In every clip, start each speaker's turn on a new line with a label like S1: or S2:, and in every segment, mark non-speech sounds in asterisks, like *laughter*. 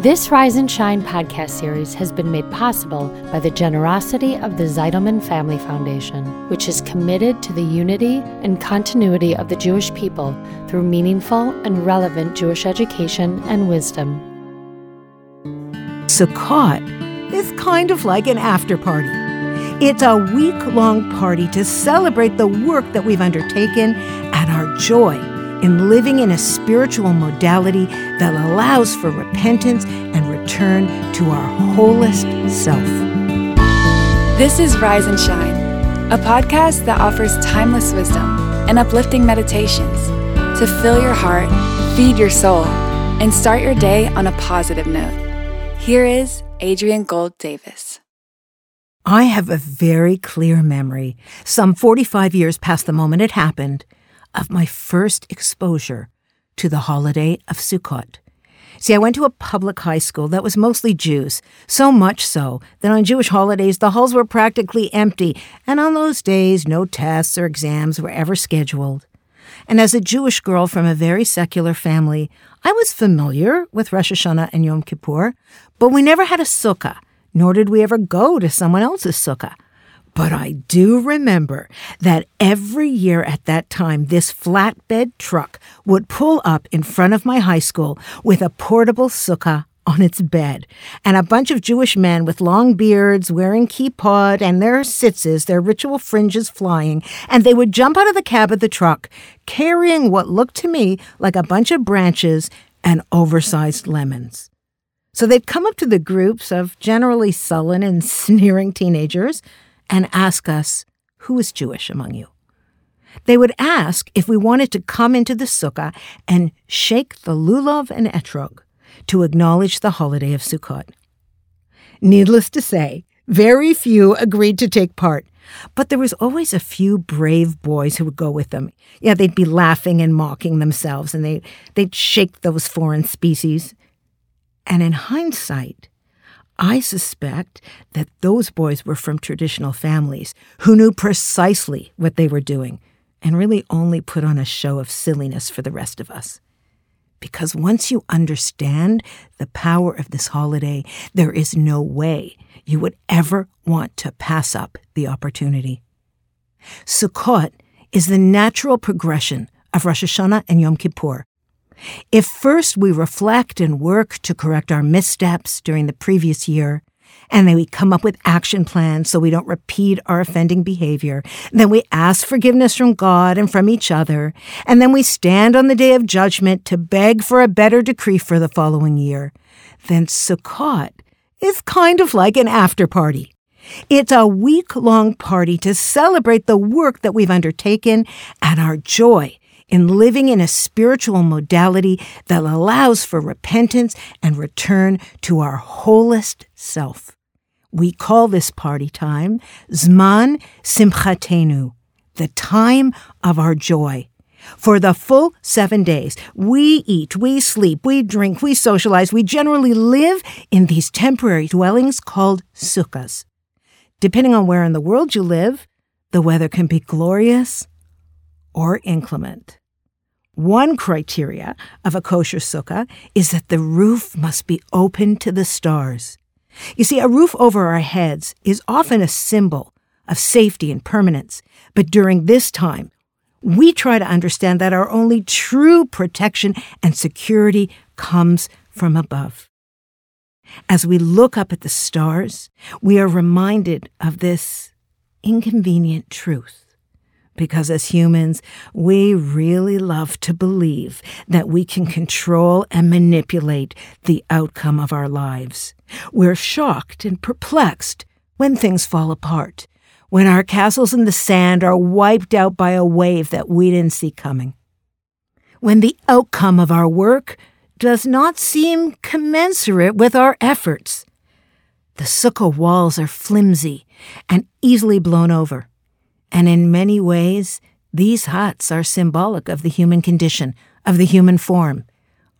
S1: This Rise and Shine podcast series has been made possible by the generosity of the Zeidelman Family Foundation, which is committed to the unity and continuity of the Jewish people through meaningful and relevant Jewish education and wisdom.
S2: Sukkot is kind of like an after party. It's a week long party to celebrate the work that we've undertaken and our joy in living in a spiritual modality that allows for repentance and return to our wholest self.
S3: This is Rise and Shine, a podcast that offers timeless wisdom and uplifting meditations to fill your heart, feed your soul, and start your day on a positive note. Here is Adrienne Gold Davis.
S2: I have a very clear memory, some 45 years past the moment it happened, of my first exposure to the holiday of Sukkot. See, I went to a public high school that was mostly Jews, so much so that on Jewish holidays the halls were practically empty, and on those days no tests or exams were ever scheduled. And as a Jewish girl from a very secular family, I was familiar with Rosh Hashanah and Yom Kippur, but we never had a sukkah, nor did we ever go to someone else's sukkah. But I do remember that every year at that time, this flatbed truck would pull up in front of my high school with a portable sukkah on its bed, and a bunch of Jewish men with long beards wearing kippot and their tzitzis, their ritual fringes flying, and they would jump out of the cab of the truck carrying what looked to me like a bunch of branches and oversized lemons. So they'd come up to the groups of generally sullen and *laughs* sneering teenagers and ask us, Who is Jewish among you? They would ask if we wanted to come into the sukkah and shake the lulav and etrog to acknowledge the holiday of Sukkot. Needless to say, very few agreed to take part, but there was always a few brave boys who would go with them. Yeah, they'd be laughing and mocking themselves, and they, they'd shake those foreign species. And in hindsight, I suspect that those boys were from traditional families who knew precisely what they were doing and really only put on a show of silliness for the rest of us. Because once you understand the power of this holiday, there is no way you would ever want to pass up the opportunity. Sukkot is the natural progression of Rosh Hashanah and Yom Kippur, if first we reflect and work to correct our missteps during the previous year, and then we come up with action plans so we don't repeat our offending behavior. Then we ask forgiveness from God and from each other. And then we stand on the day of judgment to beg for a better decree for the following year. Then Sukkot is kind of like an after party. It's a week long party to celebrate the work that we've undertaken and our joy in living in a spiritual modality that allows for repentance and return to our wholest self. We call this party time Zman Simchatenu, the time of our joy. For the full seven days, we eat, we sleep, we drink, we socialize, we generally live in these temporary dwellings called sukkahs. Depending on where in the world you live, the weather can be glorious or inclement. One criteria of a kosher sukkah is that the roof must be open to the stars. You see, a roof over our heads is often a symbol of safety and permanence, but during this time, we try to understand that our only true protection and security comes from above. As we look up at the stars, we are reminded of this inconvenient truth because as humans, we really love to believe that we can control and manipulate the outcome of our lives. We're shocked and perplexed when things fall apart, when our castles in the sand are wiped out by a wave that we didn't see coming. When the outcome of our work does not seem commensurate with our efforts. The sukkah walls are flimsy and easily blown over. And in many ways, these huts are symbolic of the human condition, of the human form.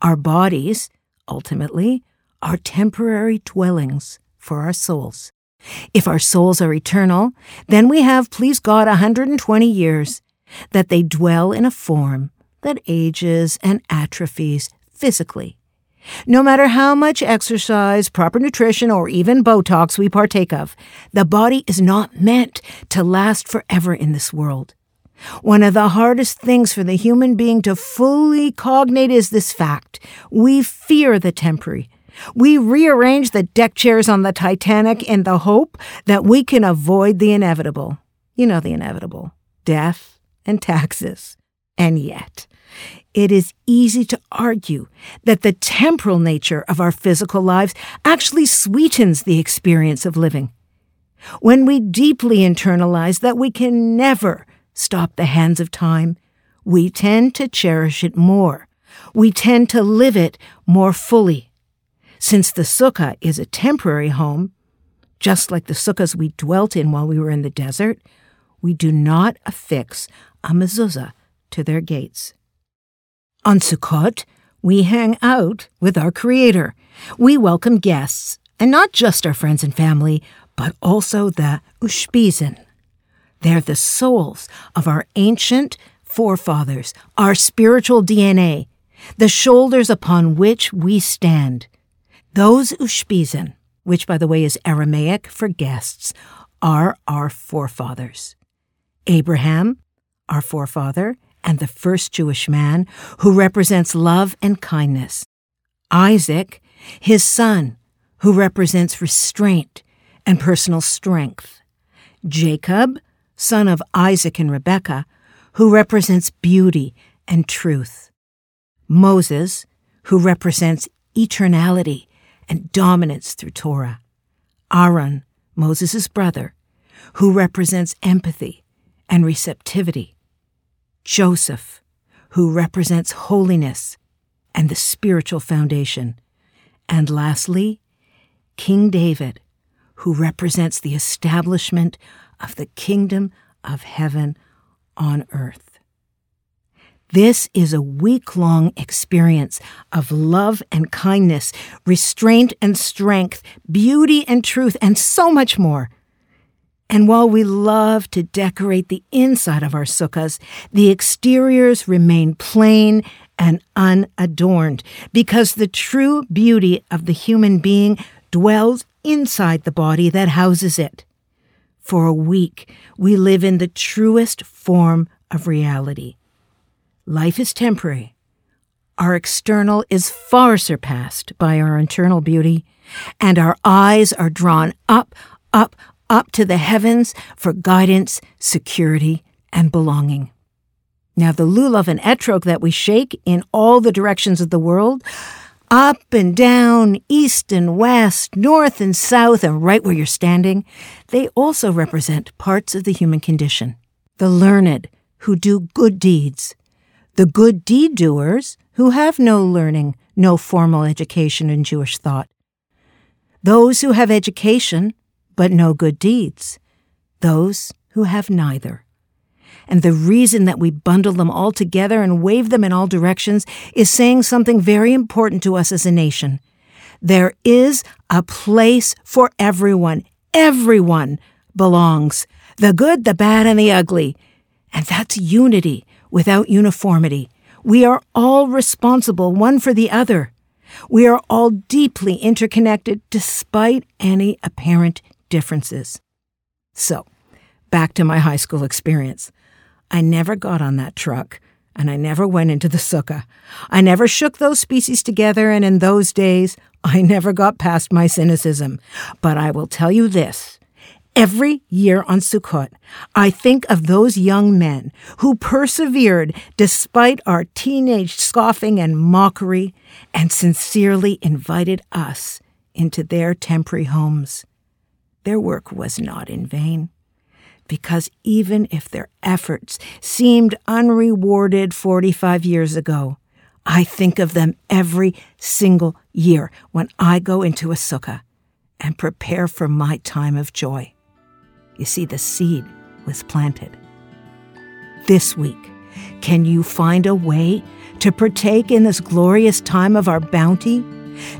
S2: Our bodies, ultimately, are temporary dwellings for our souls. If our souls are eternal, then we have, please God, a 120 years that they dwell in a form that ages and atrophies physically. No matter how much exercise, proper nutrition, or even Botox we partake of, the body is not meant to last forever in this world. One of the hardest things for the human being to fully cognate is this fact. We fear the temporary. We rearrange the deck chairs on the Titanic in the hope that we can avoid the inevitable. You know the inevitable death and taxes. And yet, it is easy to argue that the temporal nature of our physical lives actually sweetens the experience of living. When we deeply internalize that we can never stop the hands of time, we tend to cherish it more. We tend to live it more fully. Since the sukkah is a temporary home, just like the sukkahs we dwelt in while we were in the desert, we do not affix a mezuzah to their gates. On Sukkot, we hang out with our Creator. We welcome guests, and not just our friends and family, but also the Ushpizin. They're the souls of our ancient forefathers, our spiritual DNA, the shoulders upon which we stand. Those Ushpizin, which by the way is Aramaic for guests, are our forefathers. Abraham, our forefather, and the first Jewish man who represents love and kindness. Isaac, his son, who represents restraint and personal strength. Jacob, son of Isaac and Rebekah, who represents beauty and truth. Moses, who represents eternality and dominance through Torah. Aaron, Moses' brother, who represents empathy and receptivity. Joseph, who represents holiness and the spiritual foundation. And lastly, King David, who represents the establishment of the kingdom of heaven on earth. This is a week long experience of love and kindness, restraint and strength, beauty and truth, and so much more. And while we love to decorate the inside of our sukkahs, the exteriors remain plain and unadorned because the true beauty of the human being dwells inside the body that houses it. For a week, we live in the truest form of reality. Life is temporary. Our external is far surpassed by our internal beauty, and our eyes are drawn up, up, up to the heavens for guidance, security, and belonging. Now, the lulav and etrog that we shake in all the directions of the world, up and down, east and west, north and south, and right where you're standing, they also represent parts of the human condition. The learned who do good deeds, the good deed doers who have no learning, no formal education in Jewish thought, those who have education but no good deeds, those who have neither. And the reason that we bundle them all together and wave them in all directions is saying something very important to us as a nation. There is a place for everyone. Everyone belongs. The good, the bad, and the ugly. And that's unity without uniformity. We are all responsible one for the other. We are all deeply interconnected despite any apparent differences. So, back to my high school experience. I never got on that truck, and I never went into the sukkah. I never shook those species together, and in those days, I *laughs* never got past my cynicism. But I will tell you this. Every year on Sukkot, I think of those young men who persevered despite our teenage scoffing and mockery and sincerely invited us into their temporary homes their work was not in vain. Because even if their efforts seemed unrewarded 45 years ago, I think of them every single year when I go into a sukkah and prepare for my time of joy. You see, the seed was planted. This week, can you find a way to partake in this glorious time of our bounty,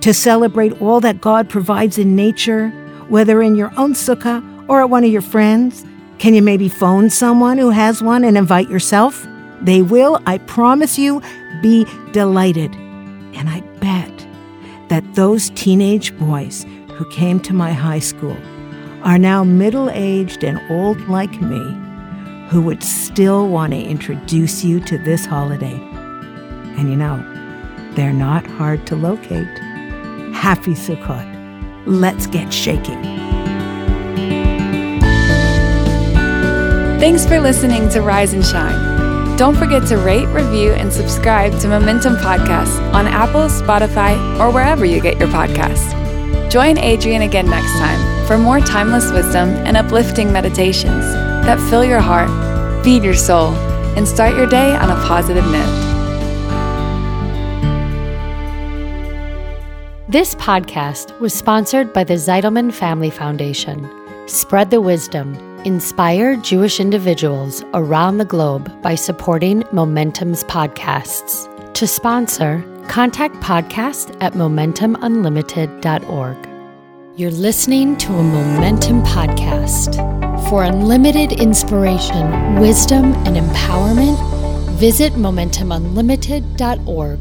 S2: to celebrate all that God provides in nature? Whether in your own sukkah or at one of your friends? Can you maybe phone someone who has one and invite yourself? They will, I promise you, be delighted. And I bet that those teenage boys who came to my high school are now middle aged and old like me who would still want to introduce you to this holiday. And you know, they're not hard to locate. Happy Sukkot. Let's get shaking.
S3: Thanks for listening to Rise and Shine. Don't forget to rate, review, and subscribe to Momentum Podcasts on Apple, Spotify, or wherever you get your podcasts. Join Adrienne again next time for more timeless wisdom and uplifting meditations that fill your heart, feed your soul, and start your day on a positive note.
S1: This podcast was sponsored by the Zeidelman Family Foundation. Spread the wisdom. Inspire Jewish individuals around the globe by supporting Momentum's podcasts. To sponsor, contact podcast at momentumunlimited.org. You're listening to a Momentum podcast. For unlimited inspiration, wisdom, and empowerment, visit momentumunlimited.org.